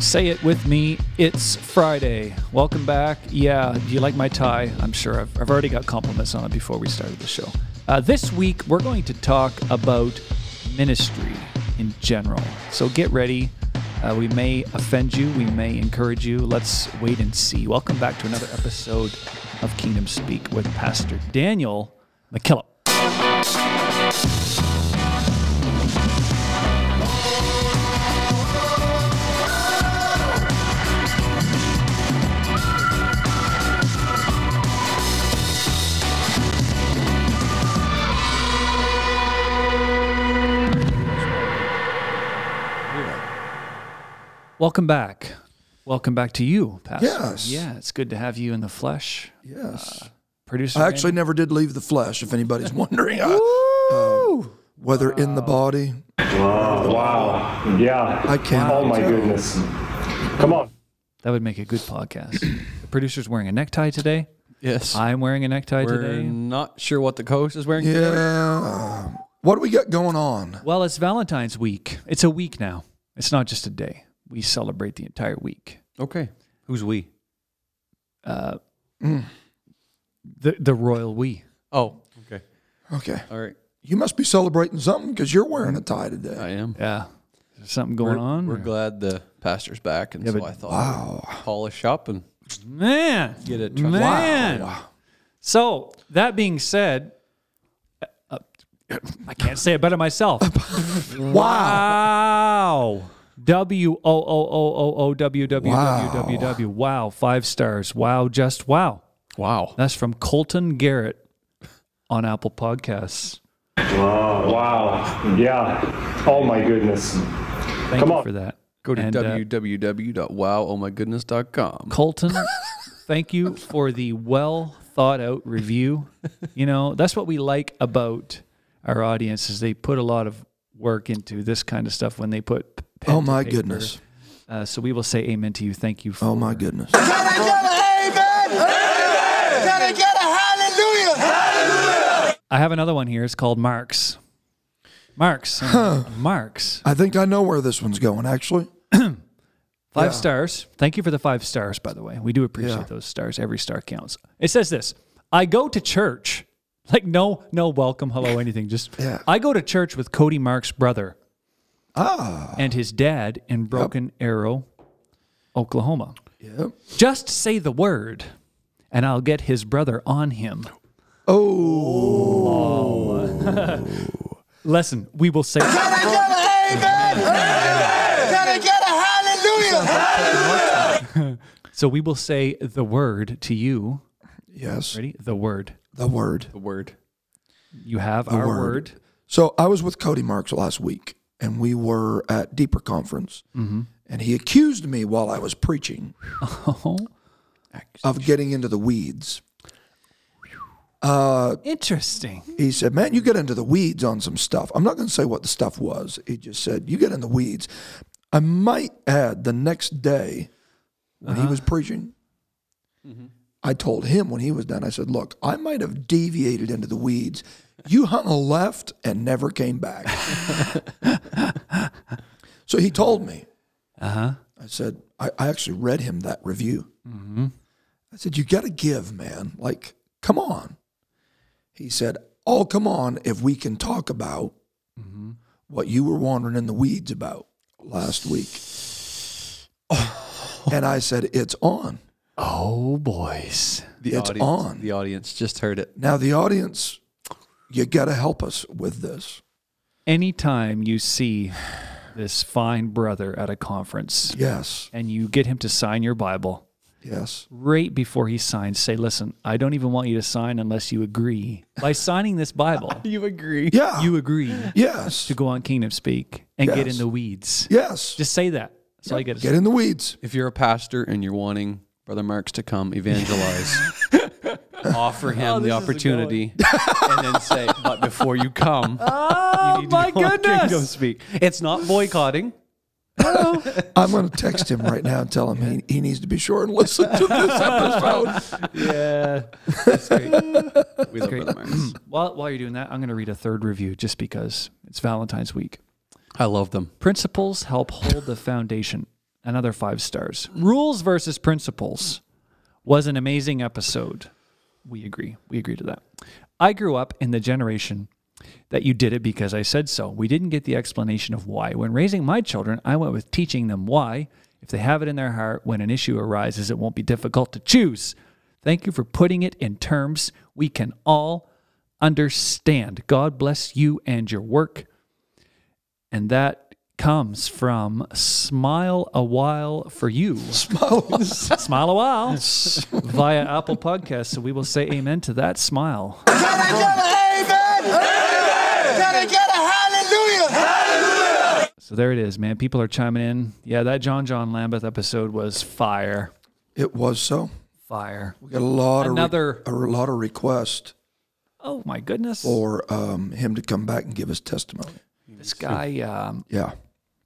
Say it with me. It's Friday. Welcome back. Yeah, do you like my tie? I'm sure I've, I've already got compliments on it before we started the show. Uh, this week, we're going to talk about ministry in general. So get ready. Uh, we may offend you, we may encourage you. Let's wait and see. Welcome back to another episode of Kingdom Speak with Pastor Daniel McKillop. Welcome back. Welcome back to you, Pastor. Yes. Yeah, it's good to have you in the flesh. Yes. Uh, producer. I actually Randy? never did leave the flesh, if anybody's wondering. I- Woo! Uh, whether in the body, Wow. Yeah. I can't. Oh my goodness. Come on. That would make a good podcast. the producer's wearing a necktie today. Yes. I'm wearing a necktie We're today. not sure what the co-host is wearing. today. Yeah. What do we got going on? Well, it's Valentine's week. It's a week now. It's not just a day. We celebrate the entire week. Okay. Who's we? Uh, Mm. the the royal we. Oh, okay. Okay. All right. You must be celebrating something because you're wearing a tie today. I am. Yeah. Is there something going we're, on? We're or- glad the pastor's back, and Yeah, so but- I thought Wow. I'd polish up and Man. get it. trusted. Man. Wow. So that being said, uh, I can't say it better myself. Wow. Wow. W O O O O O W W W W W. Wow. Five stars. Wow. Just wow. Wow. That's from Colton Garrett on Apple Podcasts. Wow. Wow. Yeah. Oh my goodness. Thank Come you on. for that. Go to And, uh, www.wowohmygoodness.com. Colton, thank you for the well thought out review. You know, that's what we like about our audience is they put a lot of work into this kind of stuff when they put p- pen Oh my paper. goodness. Uh, so we will say amen to you. Thank you for Oh my goodness. Can I get an amen? Can I get a hallelujah? I have another one here. It's called Marks. Marks. Marks. I think I know where this one's going, actually. Five Yeah. stars. Thank you for the five stars, by the way. We do appreciate Yeah. those stars. Every star counts. It says this I go to church. Like, no, no welcome, hello, anything. Just, Yeah. I go to church with Cody Mark's brother Ah. and his dad in Broken Arrow, Oklahoma. Yep. Just say the word, and I'll get his brother on him. Oh. Listen, we will say. Can I get an amen? Can I get a hallelujah? So we will say the word to you. Yes. Ready? The word. The word. The word. You have our word. word. So I was with Cody Marks last week, and we were at Deeper Conference, Mm-hmm. and he accused me while I was preaching Oh, of getting into the weeds. Uh, interesting. He said, "Man, you get into the weeds on some stuff." I'm not going to say what the stuff was. He just said, "You get in the weeds." I might add, the next day when he uh-huh. was preaching, mm-hmm. I told him when he was done, I said, "Look, I might have deviated into the weeds. You hung a left and never came back." so he told me. Uh huh. I said, I, I actually read him that review. I said, You got to give, man. Like, come on. He said, Oh, come on, if we can talk about what you were wandering in the weeds about last week. and I said, It's on. Oh, boys. The It's audience, on. The audience just heard it. Now, the audience, you got to help us with this. Anytime you see this fine brother at a conference Yes, and you get him to sign your Bible, yes. right before he signs, say, Listen, I don't even want you to sign unless you agree. By signing this Bible, You agree? Yeah. you agree yes. to go on Kingdom Speak and get in the weeds. Yes. Just say that. That's all you get. to Get in the weeds. If you're a pastor and you're wanting Brother Marks to come evangelize, offer oh, him the opportunity, and then say, "But before you come, Oh, you need my to go on Kingdom goodness. Speak." It's not boycotting. I'm going to text him right now and tell him he, he needs to be sure and listen to this episode. Yeah. We love Brother Marks. While, while you're doing that, I'm going to read a third review just because it's Valentine's week. I love them. Principles help hold the foundation. another five stars. Rules versus principles was an amazing episode. We agree. We agree to that. I grew up in the generation that you did it because I said so. We didn't get the explanation of why. When raising my children, I went with teaching them why. If they have it in their heart, when an issue arises, it won't be difficult to choose. Thank you for putting it in terms we can all understand. God bless you and your work. And that comes from Smile a While for You. Smile smile a While via Apple Podcasts. So we will say amen to that smile. Can I get an amen? Amen. Can I get a hallelujah? Hallelujah. So there it is, man. People are chiming in. Yeah, that John John Lambeth episode was fire. It was so. Fire. We got a lot Another- of re- a lot of requests Oh my goodness. for um, him to come back and give his testimony. This guy um, Yeah,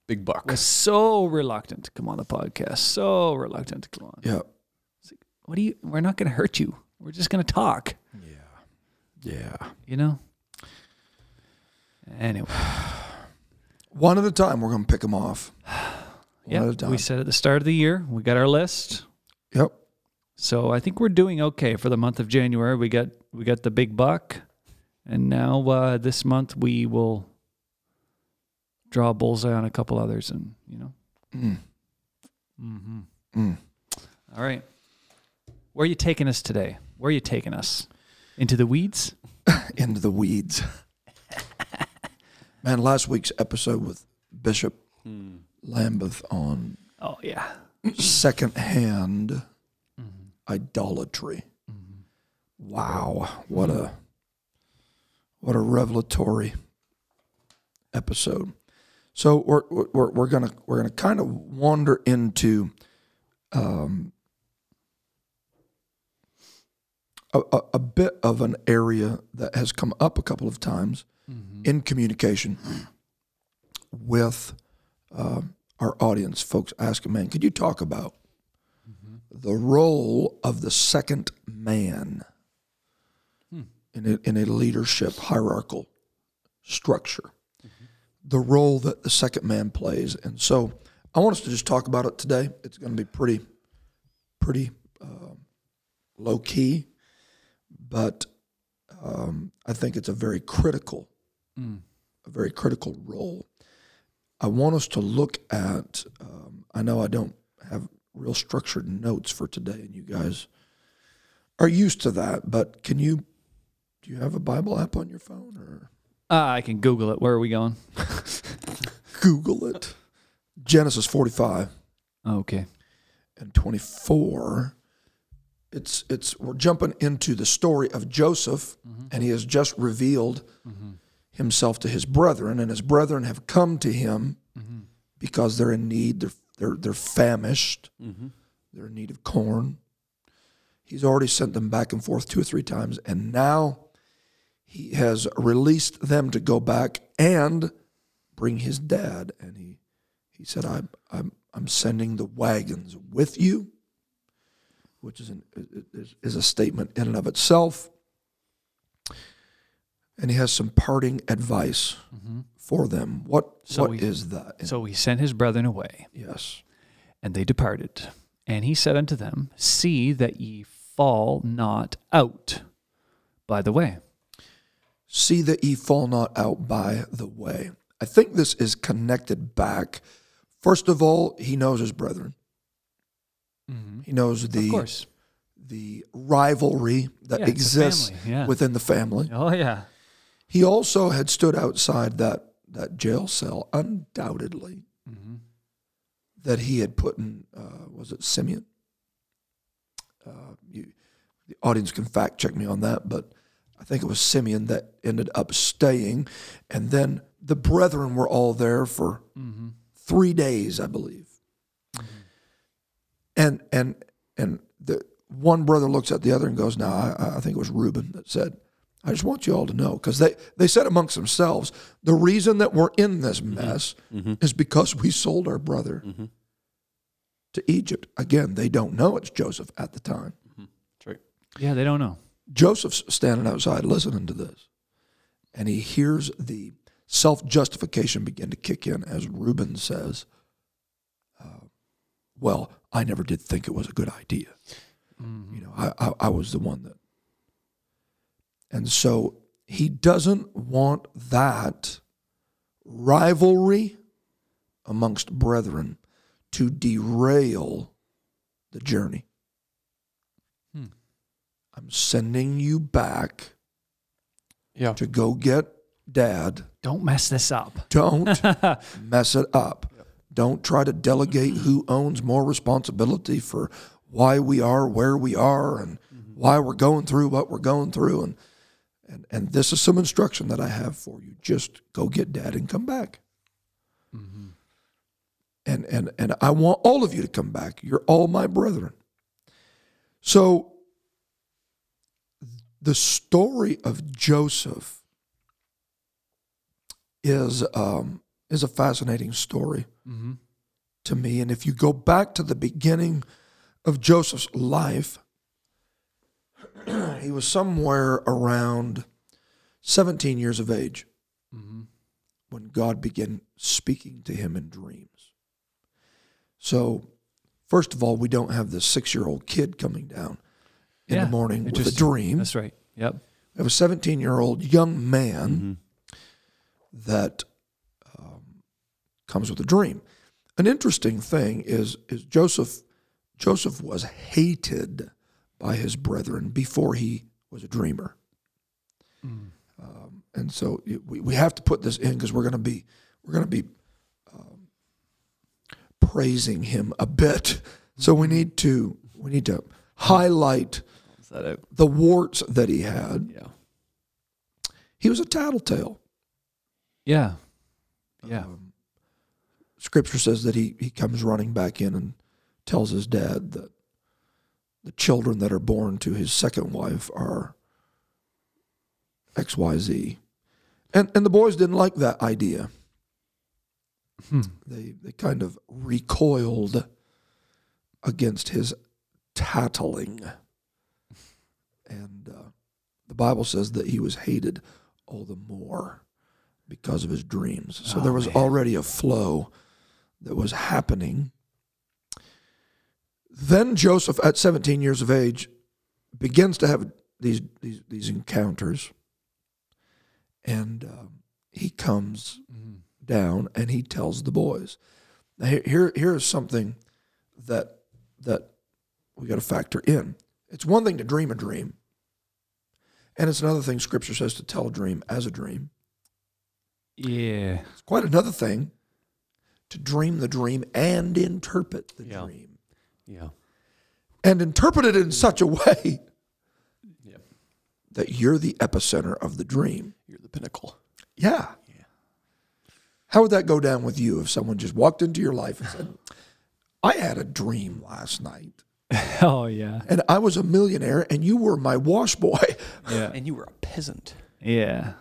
Big buck. was so reluctant to come on the podcast. So reluctant to come on. yeah, What do you? We're not going to hurt you. We're just going to talk. yeah. Yeah. You know. Anyway, One at a time, we're going to pick them off. Yeah, at a time. we said at the start of the year we got our list. Yep. So I think we're doing okay for the month of January. We got we got the big buck, and now uh, this month we will draw a bullseye on a couple others, and you know. Mm. Mm-hmm. Mm. All right, where are you taking us today? Where are you taking us? Into the weeds? Into the weeds. Man, last week's episode with Bishop Lambeth on Oh yeah. secondhand idolatry. Wow, what a what a revelatory episode. So we're we're we're gonna we're gonna kind of wander into um, a, a, a bit of an area that has come up a couple of times in communication with um, our audience. Folks asking, man, could you talk about the role of the second man in, a, in a leadership hierarchical structure? The role that the second man plays. And so I want us to just talk about it today. It's going to be pretty, pretty uh, low key, but um, I think it's a very critical, a very critical role. I want us to look at. Um, I know I don't have real structured notes for today, and you guys are used to that. But can you? Do you have a Bible app on your phone or Uh, I can Google it. Where are we going? Google it? Genesis forty-five Okay. and twenty-four. It's it's we're jumping into the story of Joseph, mm-hmm. and he has just revealed mm-hmm. himself to his brethren, and his brethren have come to him mm-hmm. because they're in need. They're they're they're famished. They're in need of corn. He's already sent them back and forth two or three times, and now he has released them to go back and bring his dad. And he he said, "I'm I'm I'm sending the wagons with you," which is an, is, is a statement in and of itself. And he has some parting advice mm-hmm. for them. What what So is that? So he sent his brethren away, yes. and they departed. And he said unto them, See that ye fall not out by the way. See that ye fall not out by the way. I think this is connected back. First of all, he knows his brethren. He knows the the rivalry that Yeah, exists yeah. within the family. Oh yeah. He also had stood outside that that jail cell, undoubtedly, Mm-hmm. that he had put in. Uh, was it Simeon? Uh, you, the audience can fact check me on that, but I think it was Simeon that ended up staying, and then the brethren were all there for Mm-hmm. three days, I believe. And and and the one brother looks at the other and goes, "Now I, I think it was Reuben that said." I just want you all to know because they, they said amongst themselves, the reason that we're in this mess is because we sold our brother to Egypt. Again, they don't know it's Joseph at the time. That's right. Yeah, they don't know. Joseph's standing outside listening to this, and he hears the self justification begin to kick in as Reuben says, uh, well, I never did think it was a good idea. You know, I, I, I was the one that. And so he doesn't want that rivalry amongst brethren to derail the journey. I'm sending you back Yeah. to go get dad. Don't mess this up. Don't mess it up. Don't try to delegate who owns more responsibility for why we are where we are and mm-hmm. why we're going through what we're going through. And, and, and this is some instruction that I have for you. Just go get dad and come back. Mm-hmm. And, and, and I want all of you to come back. You're all my brethren. So the story of Joseph is um, is a fascinating story to me. And if you go back to the beginning of Joseph's life, he was somewhere around 17 years of age when God began speaking to him in dreams. So, first of all, we don't have this six year old kid coming down in Yeah, the morning with a dream. That's right. Yep. We have a 17 year old young man that um, comes with a dream. An interesting thing is is Joseph Joseph was hated by his brethren before he was a dreamer. Um, and so you- we, we have to put this in because we're going to be we're going to be um, praising him a bit. So we need to we need to highlight Is that out? the warts that he had. Yeah. He was a tattletale. Yeah. Yeah. Um, scripture says that he, he comes running back in and tells his dad that the children that are born to his second wife are XYZ. And, and the boys didn't like that idea. They, they kind of recoiled against his tattling. And uh, the Bible says that he was hated all the more because of his dreams. So there was already a flow that was happening. Then Joseph, at 17 years of age, begins to have these these, these encounters, and um, he comes down and he tells the boys. Now, here, here here is something that that we got to factor in. It's one thing to dream a dream, and it's another thing Scripture says to tell a dream as a dream. Yeah. It's quite another thing to dream the dream and interpret the Yeah. dream. Yeah. And interpret it in such a way Yep. that you're the epicenter of the dream. You're the pinnacle. Yeah. Yeah. How would that go down with you if someone just walked into your life and said, I had a dream last night Oh yeah. and I was a millionaire and you were my wash boy? Yeah. And you were a peasant. Yeah.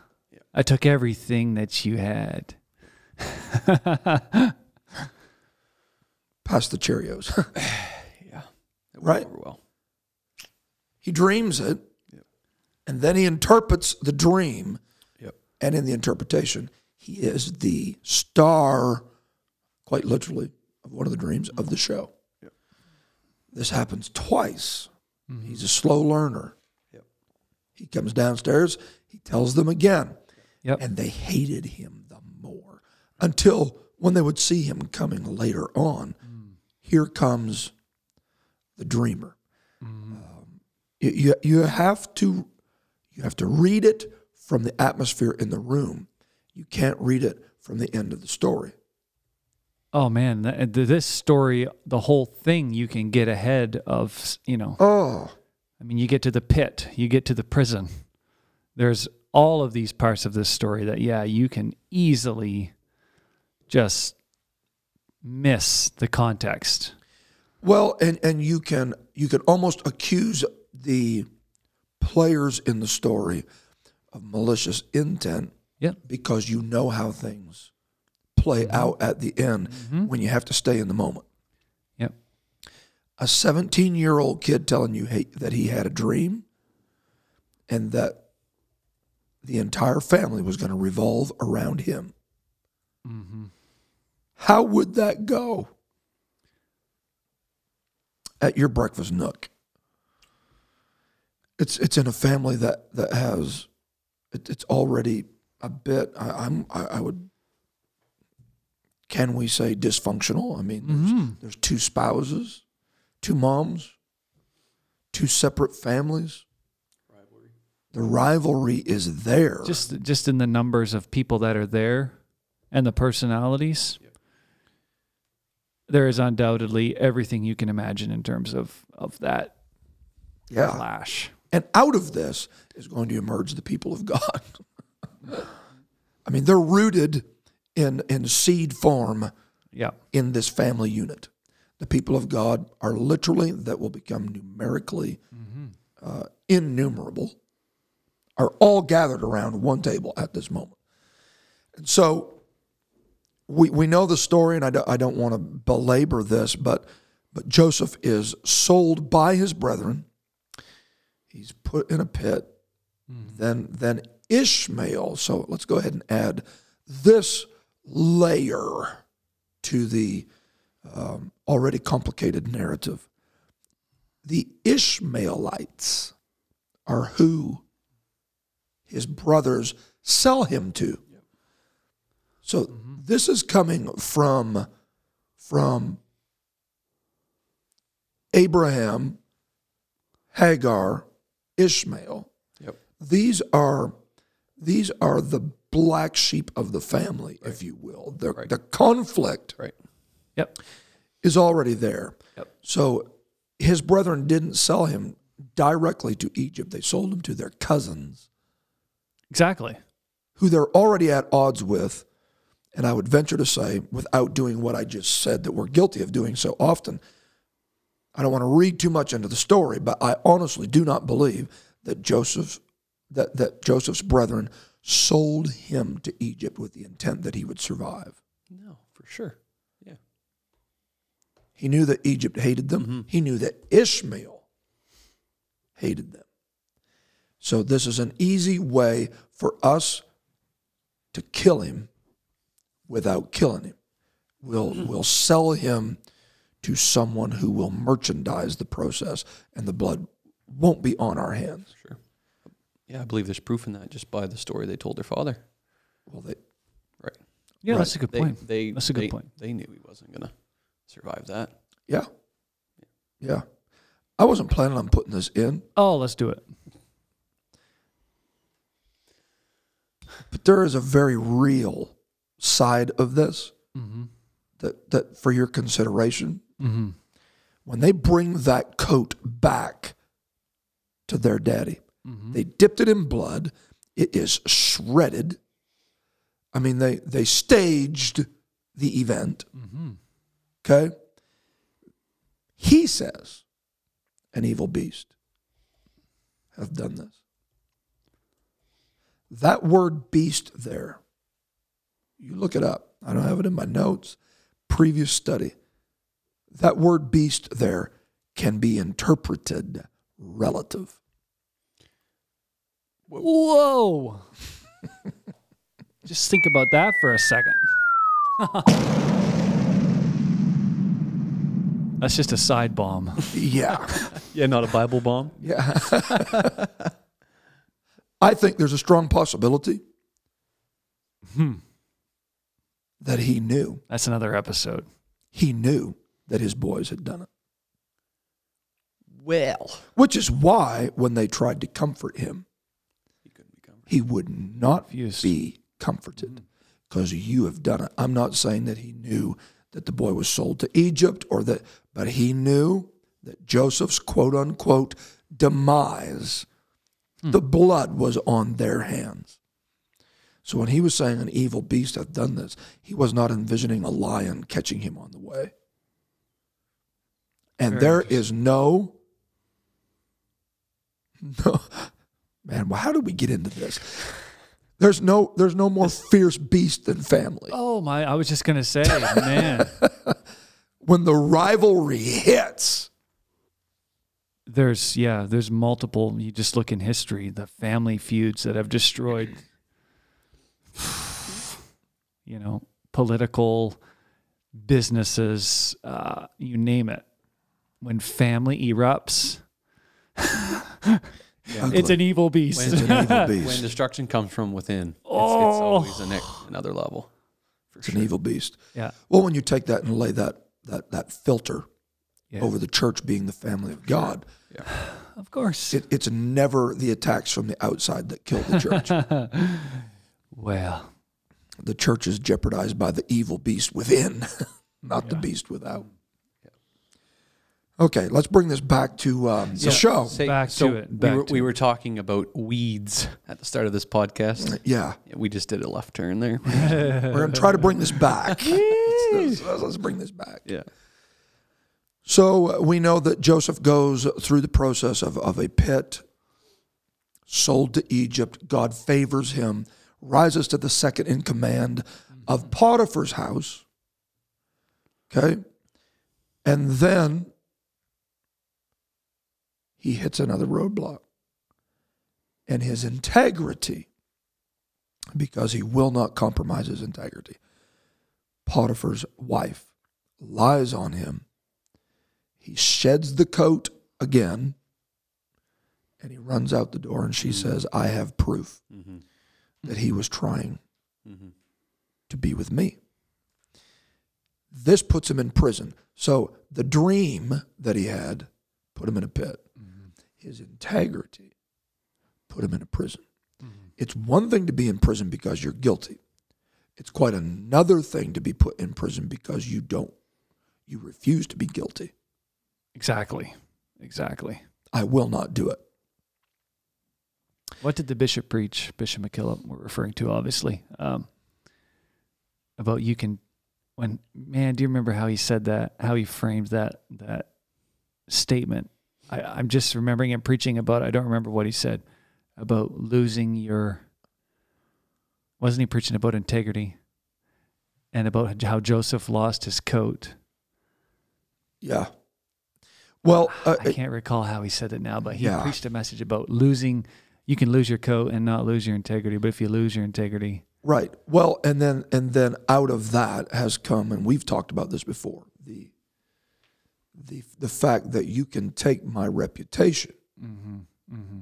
I took everything that you had. Pass the Cheerios. Yeah. That Right. over well. he dreams it and then he interprets the dream. Yep. And in the interpretation, he is the star, quite literally, of one of the dreams of the show. This happens twice. Mm-hmm. He's a slow learner. Yep. He comes downstairs, he tells them again, Yep. and they hated him the more until when they would see him coming later on. Mm. Here comes the dreamer. Mm-hmm. Um, you, you, you have to you have to read it from the atmosphere in the room. You can't read it from the end of the story. Oh man, th- th- this story, the whole thing, you can get ahead of. You know, Oh, I mean, you get to the pit, you get to the prison. There's all of these parts of this story that, yeah, you can easily just miss the context. well, and and you can you can almost accuse the players in the story of malicious intent Yep. because you know how things play out at the end when you have to stay in the moment. Yep. A 17 year old kid telling you hey, that he had a dream and that the entire family was going to revolve around him. Mm-hmm. How would that go? at your breakfast nook. It's it's in a family that that has it, it's already a bit. I, I'm I, I would. Can we say dysfunctional? I mean, there's, mm-hmm. there's two spouses, two moms, two separate families. The rivalry is there. Just just in the numbers of people that are there and the personalities. There is undoubtedly everything you can imagine in terms of of that yeah. clash. And out of this is going to emerge the people of God. I mean, they're rooted in, in seed form Yeah. in this family unit. The people of God are literally, that will become numerically uh, innumerable, are all gathered around one table at this moment. And so we, we know the story, and I don't, I don't want to belabor this, but, but Joseph is sold by his brethren. He's put in a pit. Then, then Ishmael. So let's go ahead and add this layer to the um, already complicated narrative. The Ishmaelites are who his brothers sell him to. So this is coming from from Abraham, Hagar, Ishmael. Yep. These are these are the black sheep of the family, if you will. The, the conflict Right. Yep. is already there. Yep. So his brethren didn't sell him directly to Egypt. They sold him to their cousins, Exactly. who they're already at odds with. And I would venture to say, without doing what I just said that we're guilty of doing so often, I don't want to read too much into the story, but I honestly do not believe that Joseph that, that Joseph's brethren sold him to Egypt with the intent that he would survive. No, for sure. Yeah. He knew that Egypt hated them. Mm-hmm. He knew that Ishmael hated them. So this is an easy way for us to kill him without killing him. We'll mm-hmm. we'll sell him to someone who will merchandise the process and the blood won't be on our hands. Sure. Yeah, I believe there's proof in that just by the story they told their father. Well they Right. Yeah, Right. that's a good They, point. They, That's a good they- point. They knew he wasn't going to survive that. yeah. Yeah. I wasn't planning on putting this in, Oh, let's do it. but there is a very real side of this that, that for your consideration. Mm-hmm. When they bring that coat back to their daddy, Mm-hmm. they dipped it in blood. It is shredded. I mean, they they staged the event. Mm-hmm. Okay. He says, an evil beast hath done this. That word beast there, you look it up. I don't have it in my notes. Previous study. That word beast there can be interpreted relative. Whoa. Just think about that for a second. That's just a side bomb. Yeah. Yeah, not a Bible bomb. Yeah. I think there's a strong possibility hmm. that he knew. That's another episode. He knew that his boys had done it. Well, Which is why when they tried to comfort him, he couldn't be comforted. He would not Confused. be comforted because you have done it. I'm not saying that he knew that the boy was sold to Egypt or that, but he knew that Joseph's quote unquote demise, hmm. the blood was on their hands. So when he was saying an evil beast hath done this, he was not envisioning a lion catching him on the way. And Very there is no, no, man. Well, how did we get into this? There's no, there's no more fierce beast than family. Oh my! I was just gonna say, man. When the rivalry hits, There's yeah. There's multiple. You just look in history, the family feuds that have destroyed. You know, political businesses, uh, you name it. when family erupts, Yeah. it's an evil beast. When- It's an evil when destruction comes from within, it's, it's Oh. always a another level. For It's an evil beast. yeah. Well, when you take that and lay that that that filter Yeah. over the church being the family of God, Of course. it, it's never the attacks from the outside that kill the church. well, the church is jeopardized by the evil beast within, not the beast without. Okay, let's bring this back to um, the show. Say- Back so to it, we, were, to we were talking about weeds at the start of this podcast. Yeah, Yeah, we just did a left turn there. we're going to try to bring this back. let's, let's- let's bring this back. yeah. So uh, we know that Joseph goes through the process of, of a pit, sold to Egypt. God favors him, rises to the second in command of Potiphar's house. Okay. And then he hits another roadblock. And his integrity, because he will not compromise his integrity, Potiphar's wife lies on him he sheds the coat again and he runs out the door and she says, I have proof Mm-hmm. that he was trying Mhm. to be with me. This puts him in prison. So the dream that he had put him in a pit. His integrity put him in a prison. It's one thing to be in prison because you're guilty. It's quite another thing to be put in prison because you don't, you refuse to be guilty. exactly. Exactly. I will not do it. What did the bishop preach? Bishop McKillop, we're referring to, obviously, um, about you can. When man, do you remember how he said that? How he framed that that statement? I, I'm just remembering him preaching about. I don't remember what he said about losing your. Wasn't he preaching about integrity? And about how Joseph lost his coat. Yeah. Well, uh, I can't recall how he said it now, but he Yeah. preached a message about losing. You can lose your coat and not lose your integrity, but if you lose your integrity, right. Well, and then and then out of that has come, and we've talked about this before the the the fact that you can take my reputation, mm-hmm. Mm-hmm.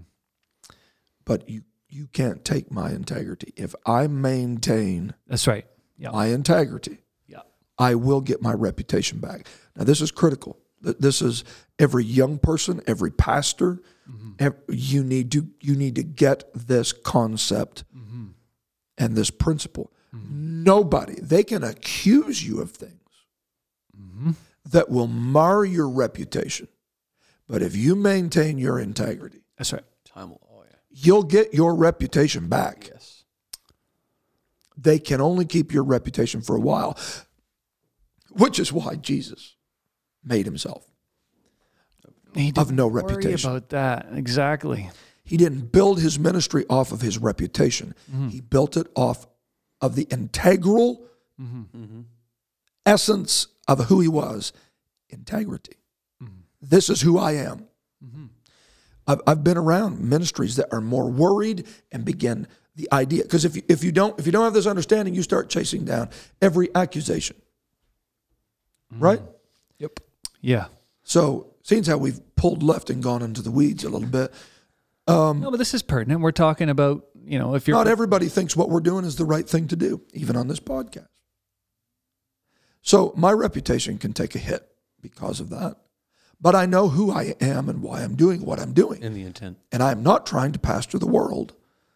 but you you can't take my integrity. If I maintain that's right. Yeah, my integrity, yeah, I will get my reputation back. Now, this is critical. This is every young person, every pastor. Mm-hmm. ev- you need to you need to get this concept and this principle. Nobody they can accuse you of things that will mar your reputation, but if you maintain your integrity, that's right. Time will. Oh yeah. you'll get your reputation back. Yes. they can only keep your reputation for a while, which is why Jesus made himself. He Of didn't no worry reputation. about that exactly. He didn't build his ministry off of his reputation, mm-hmm. he built it off of the integral mm-hmm. Mm-hmm. essence of who he was integrity. Mm-hmm. This is who I am. Mm-hmm. I've, I've been around ministries that are more worried and begin the idea because if you, if you don't if you don't have this understanding, you start chasing down every accusation, mm-hmm. right? Yep. Yeah. So, seeing as how we've pulled left and gone into the weeds a little bit, um, No, but this is pertinent. We're talking about you know if you're not everybody thinks what we're doing is the right thing to do, even on this podcast. So, my reputation can take a hit because of that. But I know who I am and why I'm doing what I'm doing. In the intent. and I'm not trying to pastor the world.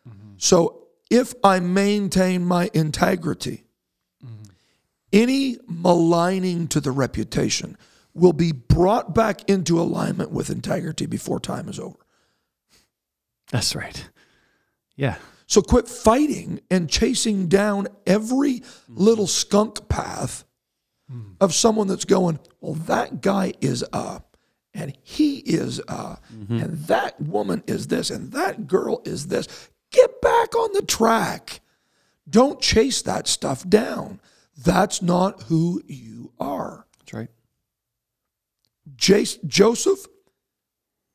Mm-hmm. So if I maintain my integrity, mm-hmm. any maligning to the reputation will be brought back into alignment with integrity before time is over. that's right. Yeah. So quit fighting and chasing down every mm-hmm. little skunk path Mm. of someone that's going, well, that guy is a, and he is a, mm-hmm. and that woman is this, and that girl is this. Get back on the track. Don't chase that stuff down. That's not who you are. That's right. Jas- Joseph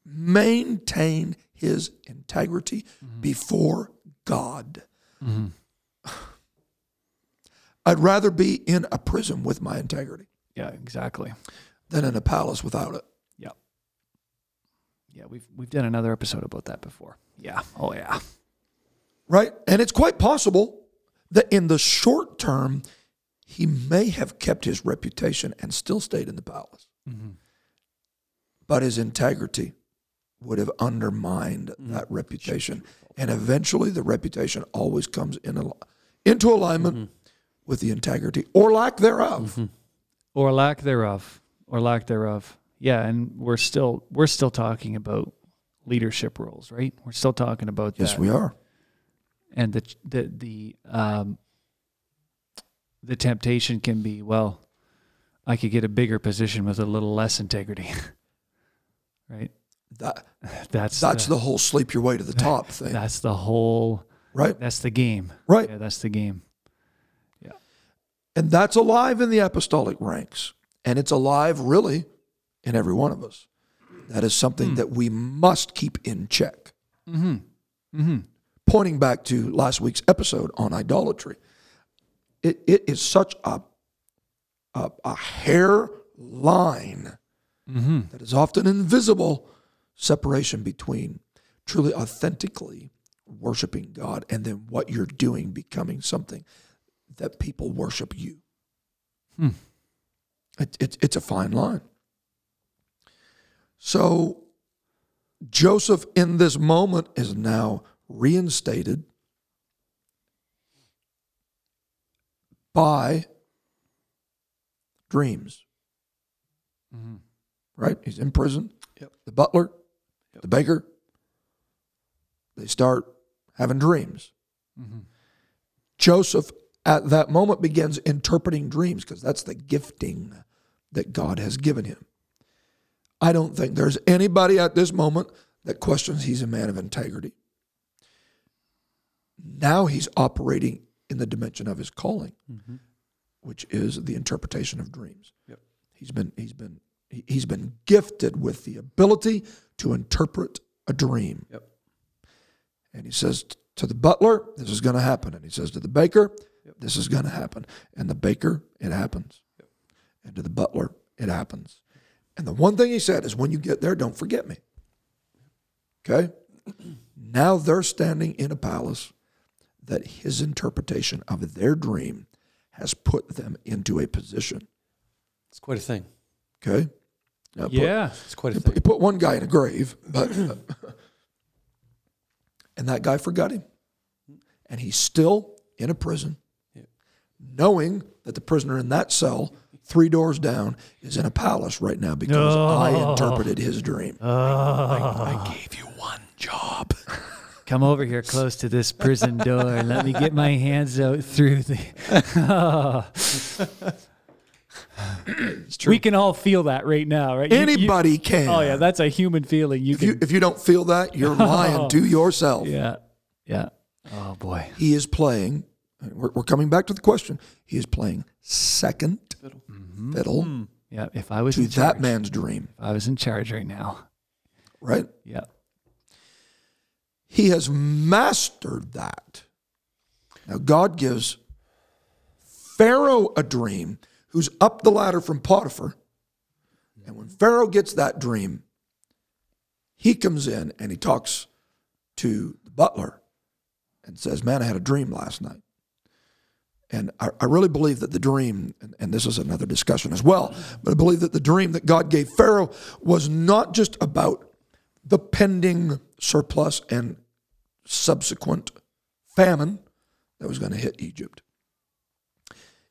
maintained his integrity mm-hmm. before God. Mm-hmm. I'd rather be in a prison with my integrity Yeah. Exactly. than in a palace without it. Yeah, Yeah, we've we've done another episode about that before. Yeah. Oh yeah. right? And it's quite possible that in the short term, he may have kept his reputation and still stayed in the palace. Mm-hmm. But his integrity would have undermined mm-hmm. that reputation. And eventually, the reputation always comes in al- into alignment mm-hmm. With the integrity or lack thereof. Or lack thereof. Or lack thereof. Yeah, and we're still we're still talking about leadership roles, right? We're still talking about Yes, that. we are. and the the the um the temptation can be well i could get a bigger position with a little less integrity right That, that's that's the, the whole sleep your way to the top thing, that's the whole right? that's the game Right. yeah that's the game And that's alive in the apostolic ranks. And it's alive really in every one of us. That is something hmm. that we must keep in check. Mm-hmm. Mm-hmm. Pointing back to last week's episode on idolatry, it, it is such a, a, a hair line mm-hmm. that is often invisible separation between truly authentically worshiping God and then what you're doing becoming something that people worship you. Hmm. It, it, it's a fine line. So Joseph, in this moment, is now reinstated by dreams. Mm-hmm. Right? He's in prison. Yep. The butler, the baker, they start having dreams. Mm-hmm. Joseph, at that moment, begins interpreting dreams because that's the gifting that God has given him. I don't think there's anybody at this moment that questions he's a man of integrity. Now he's operating in the dimension of his calling, mm-hmm. which is the interpretation of dreams. Yep. He's been he's been he- he's been gifted with the ability to interpret a dream. Yep. And he says to the butler, This is going to happen. And he says to the baker, This is going to happen. And the baker, it happens. And to the butler, it happens. And the one thing he said is, When you get there, don't forget me. Okay? now they're standing in a palace that his interpretation of their dream has put them into a position. It's quite a thing. Okay? Now, put- yeah It's quite a you thing. put, you put one guy in a grave, but and that guy forgot him, and he's still in a prison, knowing that the prisoner in that cell, three doors down, is in a palace right now because I interpreted his dream. Ah. I gave you one job. come over here close to this prison door and let me get my hands out through the It's true. we can all feel that right now right You- you- Anybody can. oh yeah that's a human feeling you If can you if you don't feel that, you're lying to yourself. yeah yeah oh boy He is playing. We're, we're coming back to the question. He is playing second fiddle, mm-hmm. yeah if i was to in charge, that man's dream. if i was in charge right now Right? yeah He has mastered that. Now, God gives Pharaoh a dream who's up the ladder from Potiphar. And when Pharaoh gets that dream, he comes in and he talks to the butler and says, Man, I had a dream last night. And I, I really believe that the dream, and, and this is another discussion as well, but I believe that the dream that God gave Pharaoh was not just about the pending surplus and subsequent famine that was going to hit Egypt.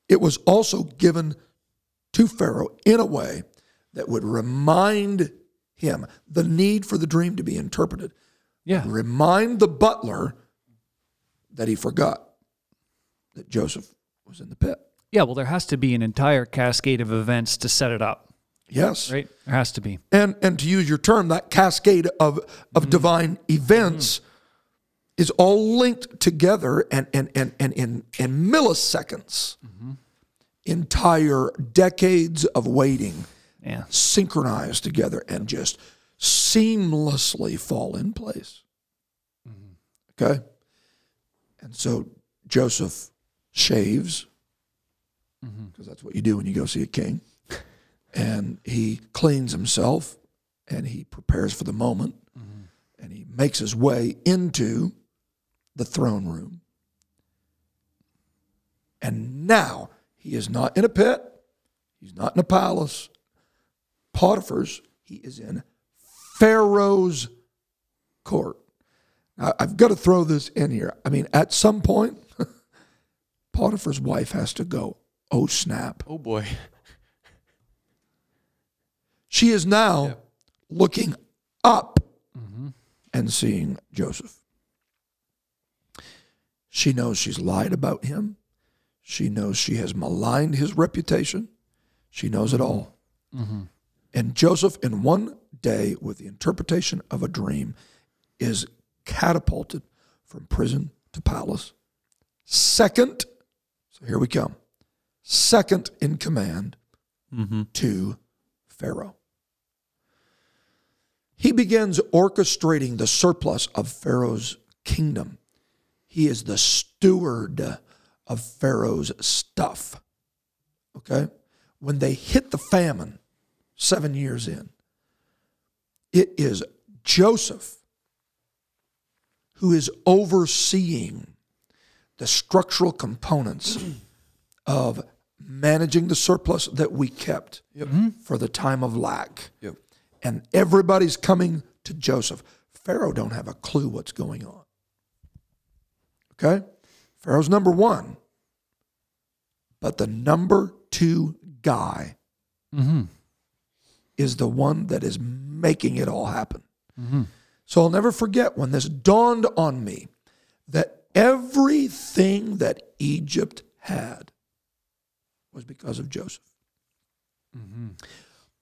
It was also given to Pharaoh in a way that would remind him the need for the dream to be interpreted, yeah remind the butler that he forgot that Joseph was in the pit. yeah well there has to be an entire cascade of events to set it up Yes. right there has to be and and to use your term, that cascade of of mm-hmm. divine events mm-hmm. is all linked together and and and and in in milliseconds. Mm-hmm. Entire decades of waiting yeah synchronized together and just seamlessly fall in place. Okay? And so Joseph shaves, mm-hmm. because that's what you do when you go see a king, and he cleans himself and he prepares for the moment mm-hmm. and he makes his way into the throne room. And now he is not in a pit, he's not in a palace. Potiphar's, he is in Pharaoh's court. Now, I've got to throw this in here. I mean, at some point, Potiphar's wife has to go, oh snap. Oh boy. She is now looking up mm-hmm. and seeing Joseph. She knows she's lied about him. She knows she has maligned his reputation. She knows it all. Mm-hmm. And Joseph, in one day, with the interpretation of a dream, is catapulted from prison to palace. Second, so here we come, second in command mm-hmm. to Pharaoh. He begins orchestrating the surplus of Pharaoh's kingdom. He is the steward of Pharaoh's stuff. Okay? When they hit the famine seven years in, it is Joseph who is overseeing the structural components of managing the surplus that we kept mm-hmm. for the time of lack Yep. and everybody's coming to Joseph. Pharaoh don't have a clue what's going on. Okay? Pharaoh's number 1. But the number 2 guy mm-hmm. is the one that is making it all happen. Mm-hmm. So I'll never forget when this dawned on me that everything that Egypt had was because of Joseph mm-hmm.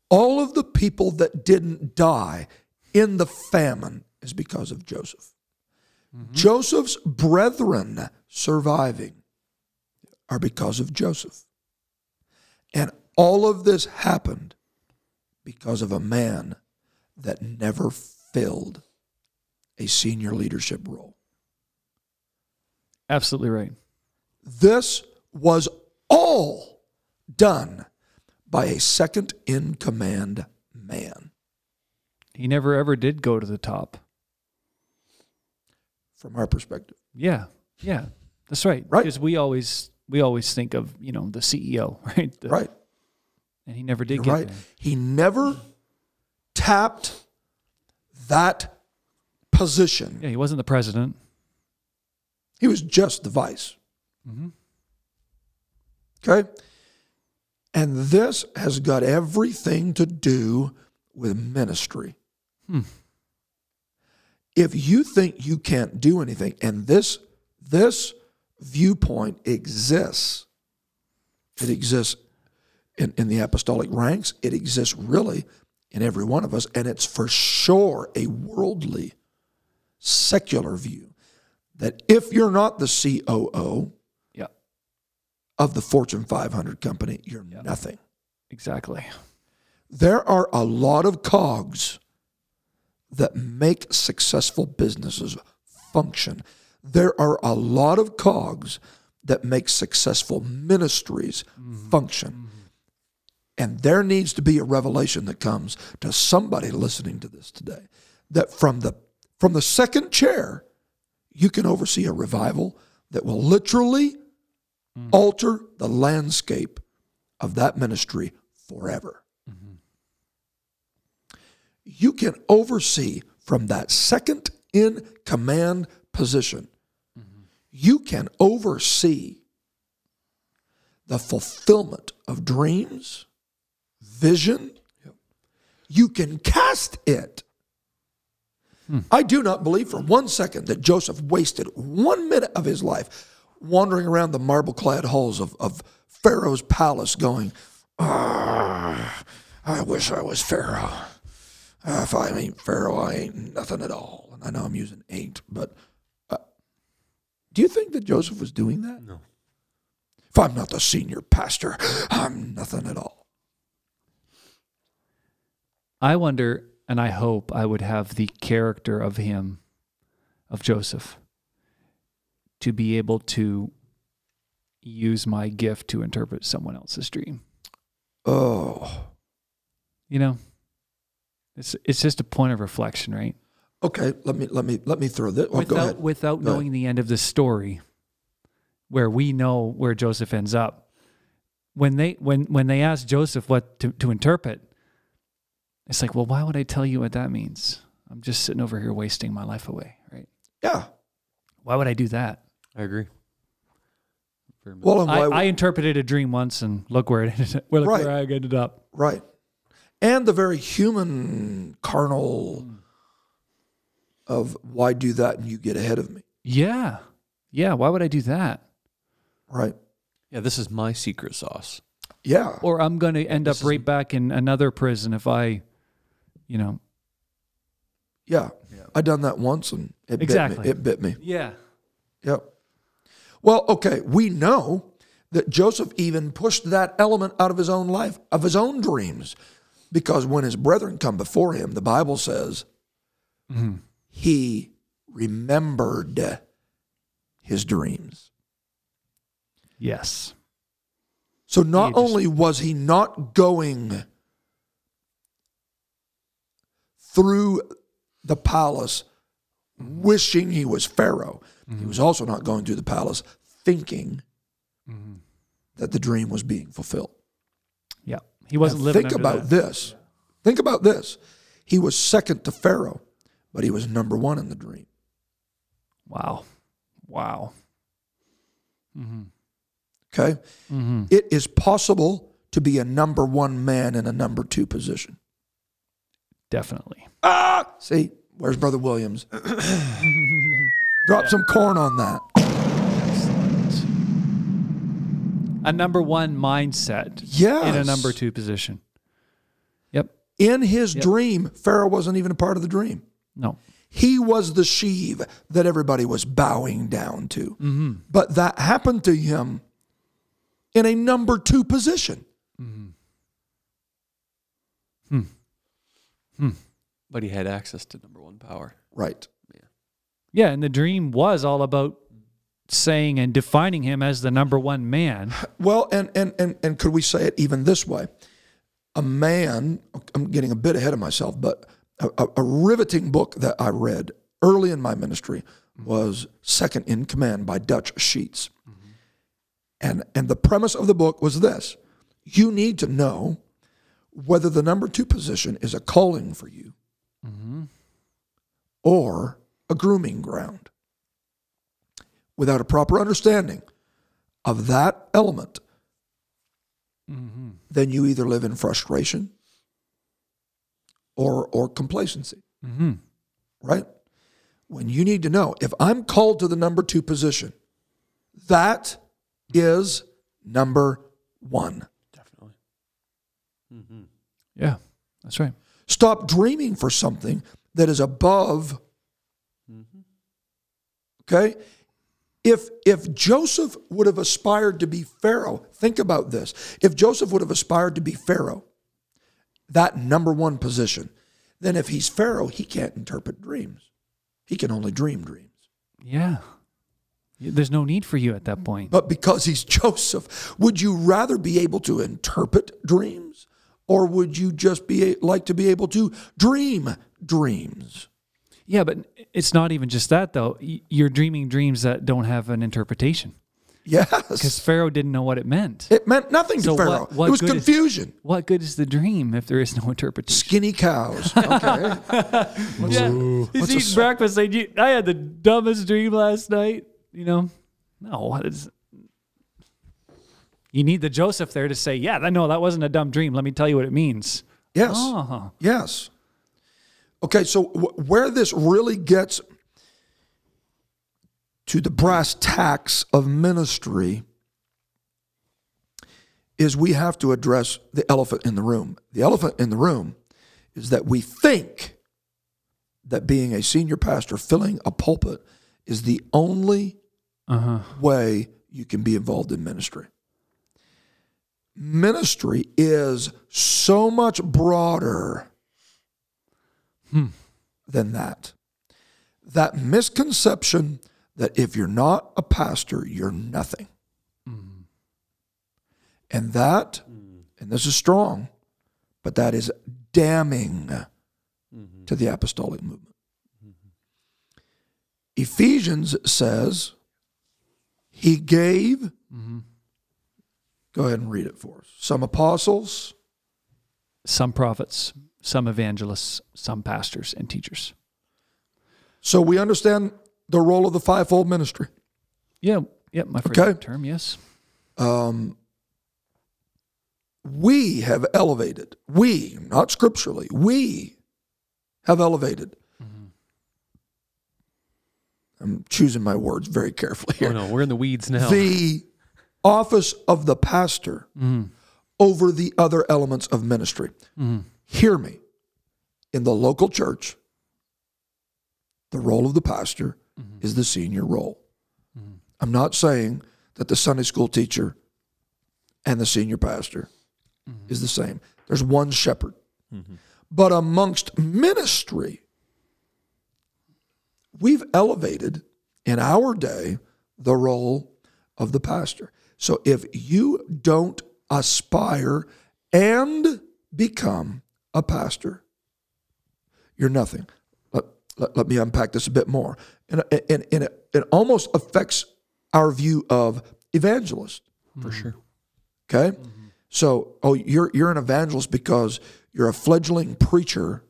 all of the people that didn't die in the famine is because of Joseph. Mm-hmm. Joseph's brethren surviving are because of Joseph. And all of this happened because of a man that never filled a senior leadership role. Absolutely right. This was all done by a second in command man. He never ever did go to the top. from our perspective. Yeah, yeah, that's right. Right. Because we always we always think of you know the CEO, right? The- Right. And he never did You're get right. there. He never tapped that position. Yeah, he wasn't the president. He was just the vice. Mm-hmm. Okay? And this has got everything to do with ministry. Hmm. If you think you can't do anything, and this this viewpoint exists, it exists in, in the apostolic ranks, it exists really in every one of us, and it's for sure a worldly, secular view that if you're not the COO Yeah, of the Fortune 500 company, you're nothing. exactly. There are a lot of cogs that make successful businesses function. There are a lot of cogs that make successful ministries mm-hmm. function. Mm-hmm. And there needs to be a revelation that comes to somebody listening to this today that from the from the second chair you can oversee a revival that will literally mm-hmm. alter the landscape of that ministry forever mm-hmm. you can oversee from that second in command position. Mm-hmm. You can oversee the fulfillment of dreams, vision. You can cast it. I do not believe for one second that Joseph wasted one minute of his life wandering around the marble clad halls of, of Pharaoh's palace going, "Ah, I wish I was Pharaoh. Uh, if I ain't Pharaoh, I ain't nothing at all. And I know I'm using ain't, but uh, do you think that Joseph was doing that? No. If I'm not the senior pastor, I'm nothing at all. I wonder, and I hope I would have the character of him, of Joseph, to be able to use my gift to interpret someone else's dream. Oh, You know, It's it's just a point of reflection, right? Okay, let me let me let me throw this. Oh, go without ahead. without Go ahead. knowing the end of the story, where we know where Joseph ends up. When they when when they ask Joseph what to, to interpret, it's like, well, why would I tell you what that means? I'm just sitting over here wasting my life away, right? Yeah. Why would I do that? I agree. Well, and I, why, I interpreted a dream once, and look where it ended. Well, look Right. where I ended up. right, and the very human carnal of why do that and you get ahead of me. Yeah, yeah. Why would I do that? Right. yeah, this is my secret sauce. Yeah. Or I'm going to end up This is- right back in another prison if I, you know. Yeah. I done that once and it Exactly. bit me. It bit me. Yeah. Yep. Well, okay, we know that Joseph even pushed that element out of his own life, of his own dreams, because when his brethren come before him, the Bible says mm-hmm. he remembered his dreams. Yes. So not just- only was he not going through the palace wishing he was Pharaoh, he was also not going through the palace thinking that the dream was being fulfilled. Yeah. He wasn't Now, living think about that. this. Think about this. He was second to Pharaoh, but he was number one in the dream. Wow. Wow. Okay? Mm-hmm. It is possible to be a number one man in a number two position. Definitely. Ah, see, where's Brother Williams? Drop some corn on that. A number one mindset Yes. in a number two position. Yep. In his dream, Pharaoh wasn't even a part of the dream. No. He was the sheave that everybody was bowing down to. Mm-hmm. But that happened to him in a number two position. Hmm. But he had access to number one power. Right. Yeah. Yeah, And the dream was all about saying and defining him as the number one man. Well, and and and and could we say it even this way? A man, I'm getting a bit ahead of myself, but a, a, a riveting book that I read early in my ministry mm-hmm. was Second in Command by Dutch Sheets. Mm-hmm. And and the premise of the book was this. You need to know whether the number two position is a calling for you or a grooming ground. Without a proper understanding of that element, then you either live in frustration or or complacency. Right? When you need to know if I'm called to the number two position, that is number one. Definitely. Yeah. That's right. Stop dreaming for something that is above. Mm-hmm. Okay? If if Joseph would have aspired to be Pharaoh, think about this. If Joseph would have aspired to be Pharaoh, that number one position, then if he's Pharaoh, he can't interpret dreams. He can only dream dreams. Yeah. There's no need for you at that point. But because he's Joseph, would you rather be able to interpret dreams or would you just be like to be able to dream dreams? Yeah, but it's not even just that though. You're dreaming dreams that don't have an interpretation Yes. because Pharaoh didn't know what it meant. It meant nothing to So what- Pharaoh. what it was good is- confusion. What good is the dream if there is no interpretation? Skinny cows. Okay. Yeah, he's eating breakfast. Saying, "I had the dumbest dream last night." You know, no. It's, you need the Joseph there to say, "Yeah, I know that wasn't a dumb dream. Let me tell you what it means." Yes. Oh, Yes. Okay, so w- where this really gets to the brass tacks of ministry is we have to address the elephant in the room. The elephant in the room is that we think that being a senior pastor filling a pulpit is the only uh-huh. way you can be involved in ministry. Ministry is so much broader hmm. than that. That misconception that if you're not a pastor, you're nothing. Hmm. And that, hmm. and this is strong, but that is damning mm-hmm. to the apostolic movement. Mm-hmm. Ephesians says he gave, mm-hmm. Go ahead and read it for us. Some apostles, Some prophets, some evangelists, some pastors and teachers. so we understand the role of the fivefold ministry. Yeah, yeah, my favorite Okay. term, yes. Um, we have elevated, we, not scripturally, we have elevated. Mm-hmm. I'm choosing my words very carefully Oh here. no, we're in the weeds now. The office of the pastor over the other elements of ministry. Hear me. In the local church, the role of the pastor is the senior role. I'm not saying that the Sunday school teacher and the senior pastor is the same. There's one shepherd. But amongst ministry, we've elevated in our day the role of the pastor. So if you don't aspire and become a pastor, you're nothing. Let, let, let me unpack this a bit more. And, and, and it, it almost affects our view of evangelist. for mm-hmm. sure. Okay? Mm-hmm. So, oh, you're you're an evangelist because you're a fledgling preacher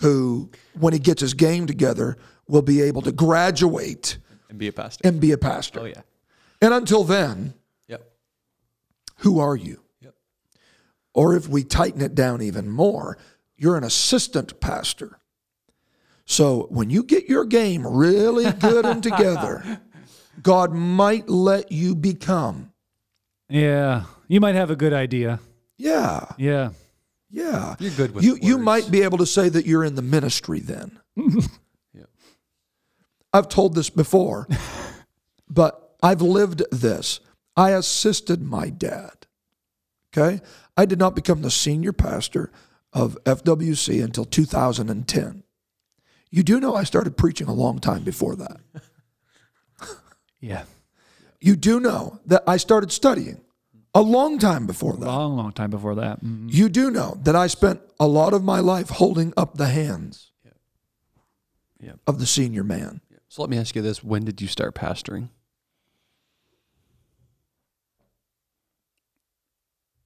who, when he gets his game together, will be able to graduate And be a pastor. and be a pastor. oh yeah. And until then, Yep. who are you? Yep. Or if we tighten it down even more, you're an assistant pastor. So when you get your game really good and together, God might let you become. Yeah, you might have a good idea. Yeah. Yeah. Yeah. You're good with you you might be able to say that you're in the ministry then. Yep. I've told this before, but I've lived this. I assisted my dad. Okay? I did not become the senior pastor of FWC until 2010. You do know I started preaching a long time before that. Yeah. You do know that I started studying a long time before that. Long, long time before that. Mhm. You do know that I spent a lot of my life holding up the hands Yep. of the senior man. So let me ask you this: When did you start pastoring?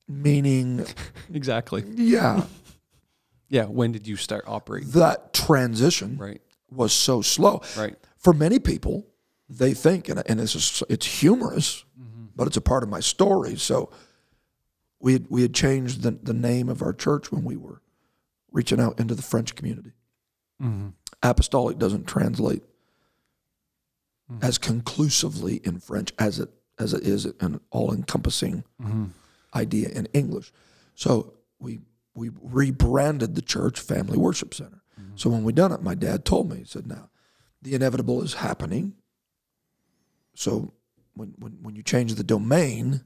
Meaning, Exactly. yeah, Yeah. When did you start operating? that transition Right. was so slow. Right. For many people, they think, and, and it's, just- it's humorous, mm-hmm. but it's a part of my story. So we had, we had changed the, the name of our church when we were reaching out into the French community. Mm-hmm. Apostolic doesn't translate mm-hmm. as conclusively in French as it as it is an all encompassing idea in English. So we we rebranded the church Family Worship Center. Mm-hmm. So when we done it, my dad told me, he said, "Now, the inevitable is happening. So when when when you change the domain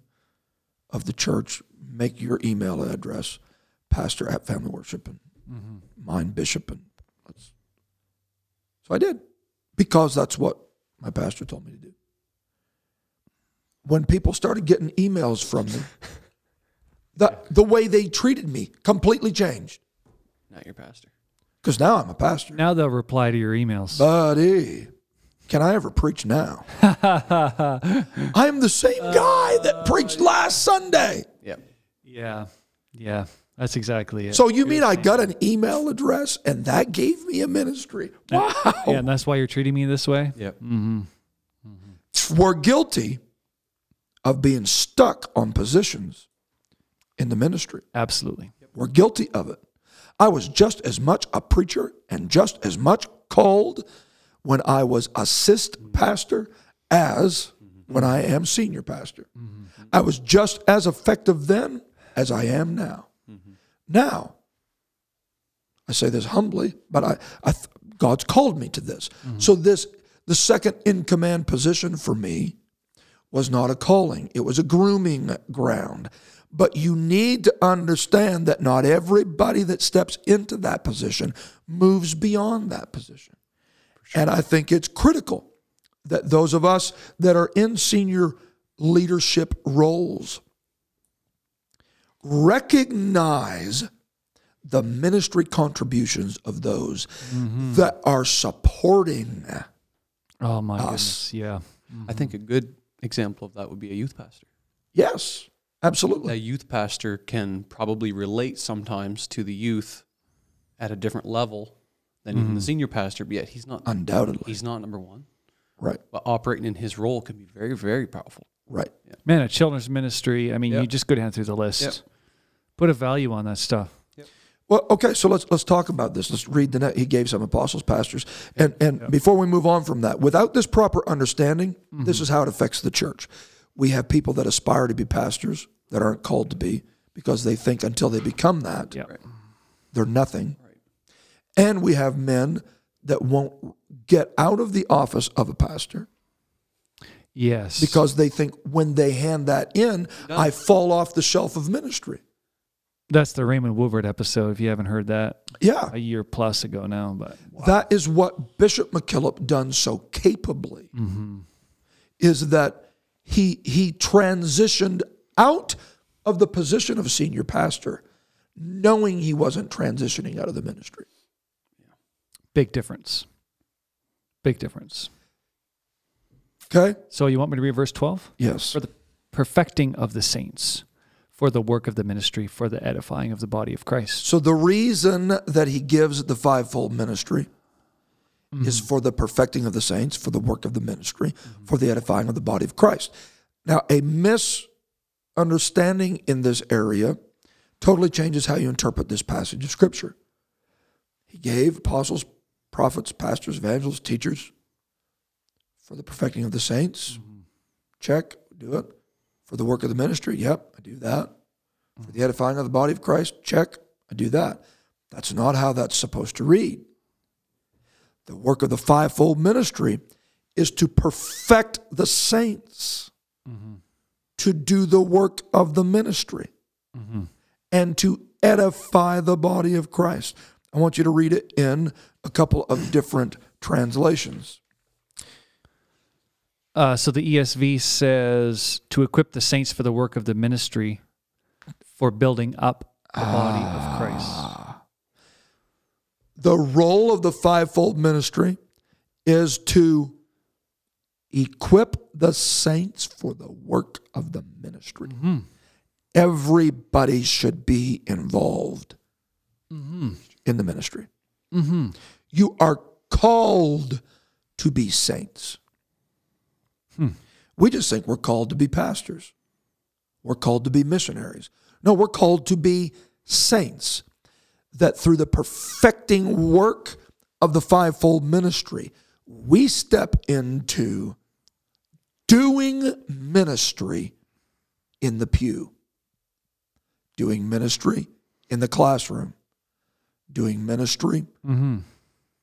of the church, make your email address pastor at Family Worship and mm-hmm. mine Bishop and let's." So I did because that's what my pastor told me to do. When people started getting emails from me, the, the way they treated me completely changed. Not your pastor. Because now I'm a pastor. Now they'll reply to your emails. Buddy, can I ever preach now? I am the same uh, guy that preached last Sunday. Yep. yeah. Yeah. That's exactly it. So you mean I got an email address and that gave me a ministry? Wow. yeah, and that's why you're treating me this way? Yep. Mm-hmm. Mm-hmm. We're guilty of being stuck on positions in the ministry. Absolutely. We're guilty of it. I was just as much a preacher and just as much called when I was assist pastor as when I am senior pastor. Mm-hmm. I was just as effective then as I am now. Mm-hmm. Now, I say this humbly, but I, I th- God's called me to this. Mm-hmm. So this the second in command position for me was not a calling, it was a grooming ground. But you need to understand that not everybody that steps into that position moves beyond that position. And I think it's critical that those of us that are in senior leadership roles recognize the ministry contributions of those mm-hmm. that are supporting. Oh my goodness. Yeah. I think a good example of that would be a youth pastor. Yes, A youth pastor can probably relate sometimes to the youth at a different level than even the mm-hmm. senior pastor, but yet he's not Undoubtedly. he's not number one. Right, But operating in his role can be very, very powerful. right. Man, a children's ministry. I mean, you just go down through the list. Yep. Put a value on that stuff. Well, okay, so let's let's talk about this. Let's read the net. He gave some apostles, pastors, and and before we move on from that, without this proper understanding, this mm-hmm. is how it affects the church. We have people that aspire to be pastors that aren't called to be because they think until they become that, Yeah. they're nothing. And we have men that won't get out of the office of a pastor Yes. because they think when they hand that in, I fall off the shelf of ministry. that's the Raymond Woolvard episode. If you haven't heard that, Yeah. a year plus ago now, but That is what Bishop McKillop done so capably. Mm-hmm. Is that he he transitioned out of the position of senior pastor, knowing he wasn't transitioning out of the ministry. big difference. Big difference. Okay. So you want me to read verse 12? Yes. For the perfecting of the saints, for the work of the ministry, for the edifying of the body of Christ. So the reason that he gives the fivefold ministry is mm-hmm. for the perfecting of the saints, for the work of the ministry, mm-hmm. for the edifying of the body of Christ. Now, a misunderstanding in this area totally changes how you interpret this passage of Scripture. He gave apostles, prophets, pastors, evangelists, teachers for the perfecting of the saints. Mm-hmm. Check, do it. For the work of the ministry, yep, I do that. For the edifying of the body of Christ, check, I do that. That's not how that's supposed to read. The work of the fivefold ministry is to perfect the saints, to do the work of the ministry, and to edify the body of Christ. I want you to read it in a couple of different translations. Uh, so the ESV says to equip the saints for the work of the ministry, for building up the body of Christ. The role of the fivefold ministry is to equip the saints for the work of the ministry. Mm-hmm. Everybody should be involved mm-hmm. in the ministry. Mm-hmm. You are called to be saints. Hmm. We just think we're called to be pastors. We're called to be missionaries. No, we're called to be saints. That through the perfecting work of the fivefold ministry, we step into doing ministry in the pew, doing ministry in the classroom, doing ministry mm-hmm.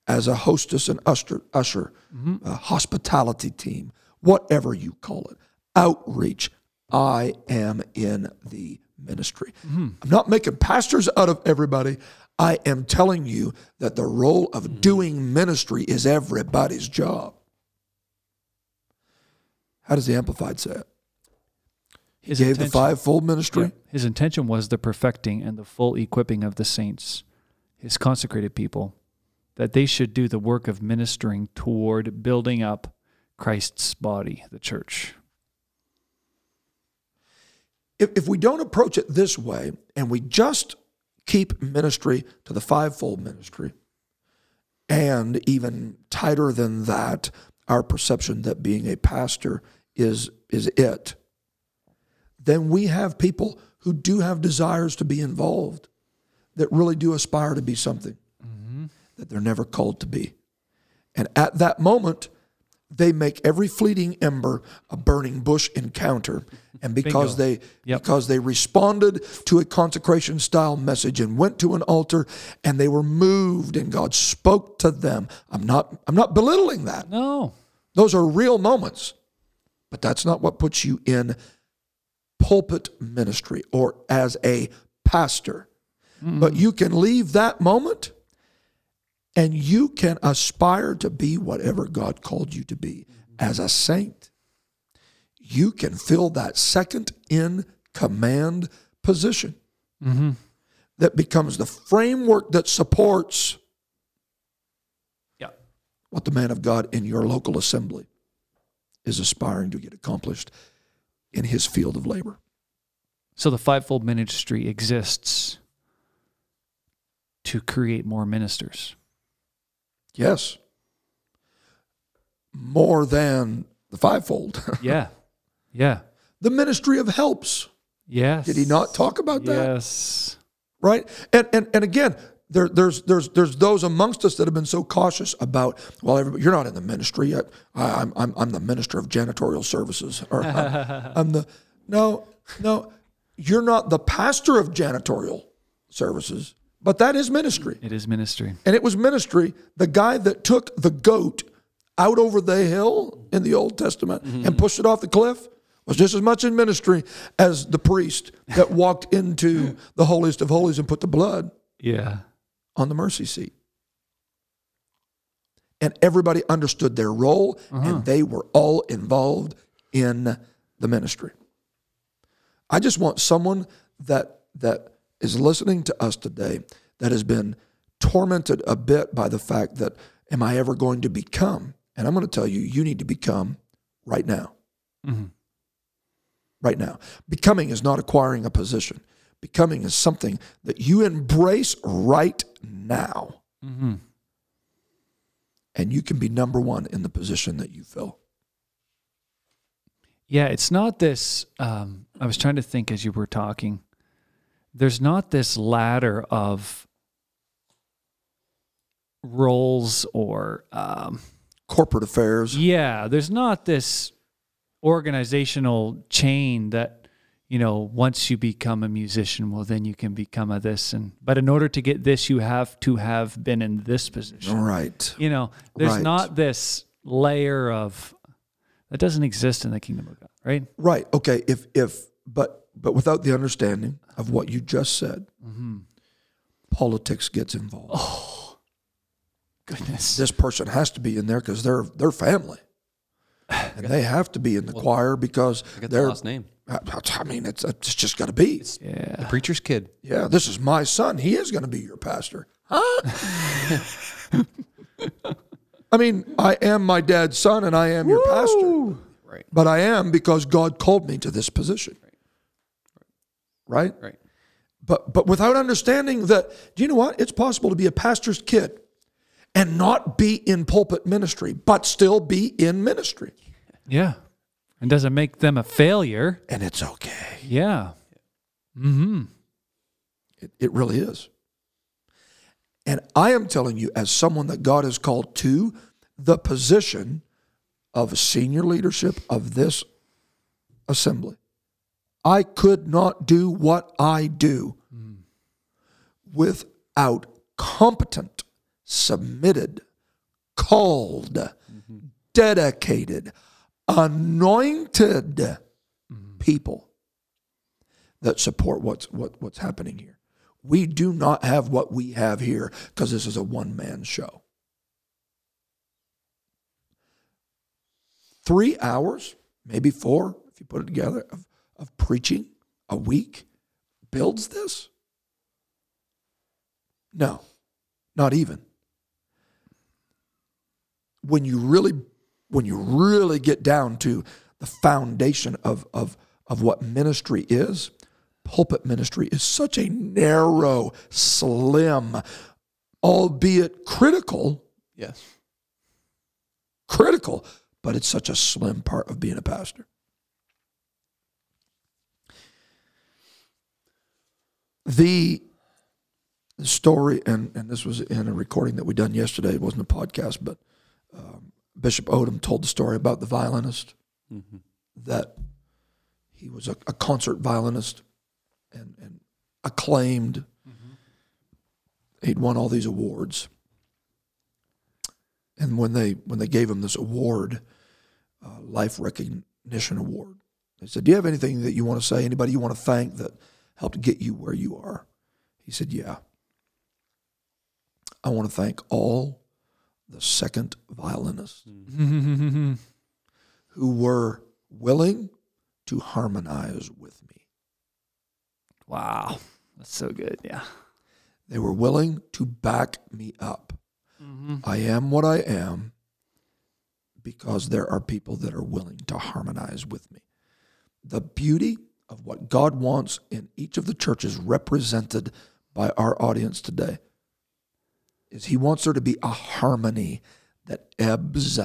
as a hostess and usher, usher mm-hmm. a hospitality team, whatever you call it, outreach. I am in the ministry. Mm-hmm. I'm not making pastors out of everybody. I am telling you that the role of mm-hmm. doing ministry is everybody's job. How does the Amplified say it? He His gave the fivefold ministry. Yeah. His intention was the perfecting and the full equipping of the saints, his consecrated people, that they should do the work of ministering toward building up Christ's body, the church. If, if we don't approach it this way and we just keep ministry to the fivefold ministry and even tighter than that our perception that being a pastor is is it then we have people who do have desires to be involved that really do aspire to be something mm-hmm. that they're never called to be. And at that moment they make every fleeting ember a burning bush encounter and because Bingo. they Yep. because they responded to a consecration style message and went to an altar and they were moved and God spoke to them i'm not i'm not belittling that No. those are real moments but that's not what puts you in pulpit ministry or as a pastor but you can leave that moment and you can aspire to be whatever God called you to be as a saint. You can fill that second in command position. Mm-hmm. that becomes the framework that supports Yeah. what the man of God in your local assembly is aspiring to get accomplished in his field of labor. So the fivefold ministry exists to create more ministers. Yes. More than the fivefold. Yeah. Yeah. the ministry of helps. Yes. Did he not talk about that? Yes. right? And and and again, there, there's there's there's those amongst us that have been so cautious about. Well, everybody, you're not in the ministry yet. I, I'm I'm I'm the minister of janitorial services, or I'm, I'm the no no. You're not the pastor of janitorial services, but that is ministry, It is ministry. and it was ministry. The guy that took the goat out over the hill in the Old Testament mm-hmm. and pushed it off the cliff was just as much in ministry as the priest that walked into the holiest of holies and put the blood Yeah. on the mercy seat. And everybody understood their role and uh-huh. they were all involved in the ministry. I just want someone that that is listening to us today that has been tormented a bit by the fact that am I ever going to become? And I'm going to tell you you need to become right now. Right now. Becoming is not acquiring a position. Becoming is something that you embrace right now. And you can be number one in the position that you fill. Yeah, it's not this. Um, I was trying to think as you were talking. There's not this ladder of roles or, um, Corporate affairs. yeah, there's not this organizational chain that, you know, once you become a musician, well, then you can become a this. And, but in order to get this, you have to have been in this position. Right. You know, there's Right. not this layer of, that doesn't exist in the kingdom of God, right? Right. Okay. If if but but without the understanding of what you just said, mm-hmm. politics gets involved. Oh, Goodness. This person has to be in there because they're they're family, and they have to be in the choir because I got the they're. last name. I I mean, it's it's just got to be. Yeah. The preacher's kid. Yeah, this is my son. He is going to be your pastor. Huh? I mean, I am my dad's son, and I am your pastor. Right. But I am because God called me to this position. Right? Right. But but without understanding that, do you know what? It's possible to be a pastor's kid and not be in pulpit ministry, but still be in ministry. Yeah. And doesn't make them a failure. And it's okay. Yeah. Mm-hmm. It, it really is. And I am telling you, as someone that God has called to the position of senior leadership of this assembly, I could not do what I do without competent, submitted, called, dedicated, anointed people that support what's what, what's happening here. We do not have what we have here because this is a one man show. Three hours, maybe four, if you put it together, of preaching a week builds this? No, not even. When you really when you really get down to the foundation of, of, of what ministry is, pulpit ministry is such a narrow, slim, albeit critical, Yes. critical, but it's such a slim part of being a pastor. The story, and, and this was in a recording that we done yesterday, it wasn't a podcast, but um, Bishop Odom told the story about the violinist that he was a, a concert violinist and, and acclaimed. He'd won all these awards. And when they when they gave him this award, uh, life recognition award, they said, "Do you have anything that you want to say? Anybody you want to thank that helped get you where you are?" He said, "Yeah. I want to thank all the second violinists mm-hmm. who were willing to harmonize with me." wow. That's so good. Yeah. They were willing to back me up. Mm-hmm. I am what I am because there are people that are willing to harmonize with me. The beauty of what God wants in each of the churches represented by our audience today is He wants there to be a harmony that ebbs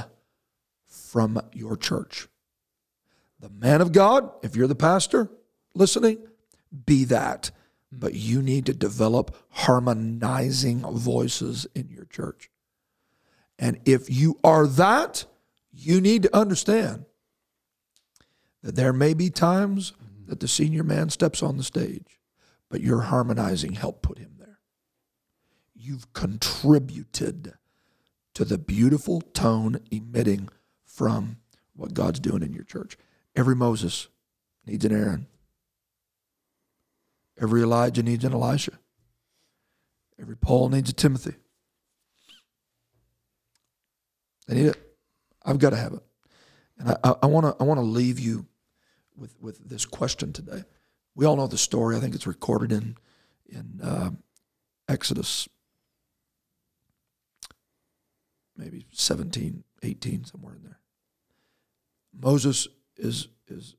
from your church. The man of God, if you're the pastor listening, be that. But you need to develop harmonizing voices in your church. And if you are that, you need to understand that there may be times that the senior man steps on the stage, but your harmonizing helped put him there. You've contributed to the beautiful tone emitting from what God's doing in your church. Every Moses needs an Aaron. Every Elijah needs an Elisha. Every Paul needs a Timothy. They need it. I've got to have it. And I want to I want to leave you with with this question today. We all know the story. I think it's recorded in in uh, Exodus, maybe 17, 18, somewhere in there. Moses is is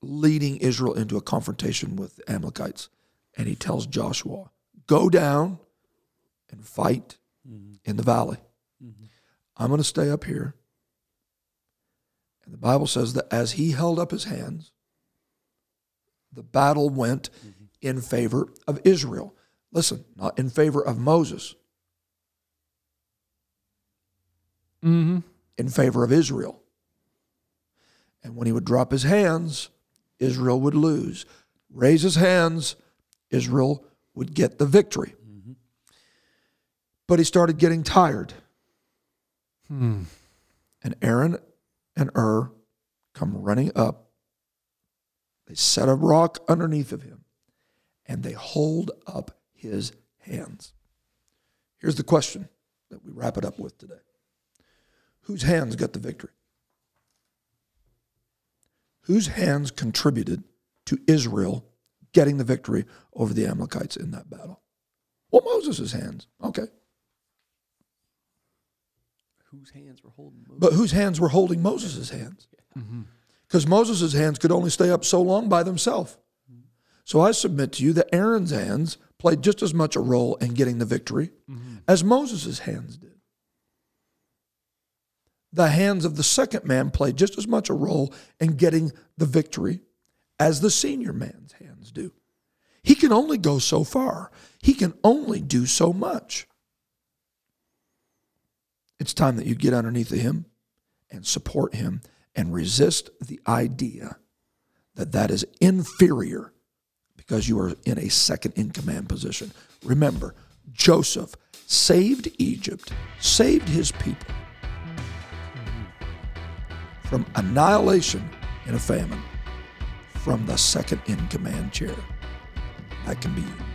leading Israel into a confrontation with the Amalekites, and he tells Joshua, "Go down and fight in the valley. I'm going to stay up here." And the Bible says that as he held up his hands, the battle went in favor of Israel. Listen, not in favor of Moses, Mm-hmm. in favor of Israel. And when he would drop his hands, Israel would lose. Raise his hands, Israel would get the victory. But he started getting tired. Hmm. And Aaron and Hur come running up. They set a rock underneath of him and they hold up his hands. Here's the question that we wrap it up with today Whose hands got the victory? Whose hands contributed to Israel getting the victory over the Amalekites in that battle? Well, Moses' hands. Okay. Whose hands were holding Moses? But whose hands were holding Moses' hands? Because Moses' hands could only stay up so long by themselves. So I submit to you that Aaron's hands played just as much a role in getting the victory mm-hmm. as Moses' hands did. The hands of the second man played just as much a role in getting the victory as the senior man's hands do. He can only go so far, he can only do so much. It's time that you get underneath of him and support him and resist the idea that that is inferior because you are in a second in command position. Remember, Joseph saved Egypt, saved his people from annihilation in a famine from the second in command chair. That can be you.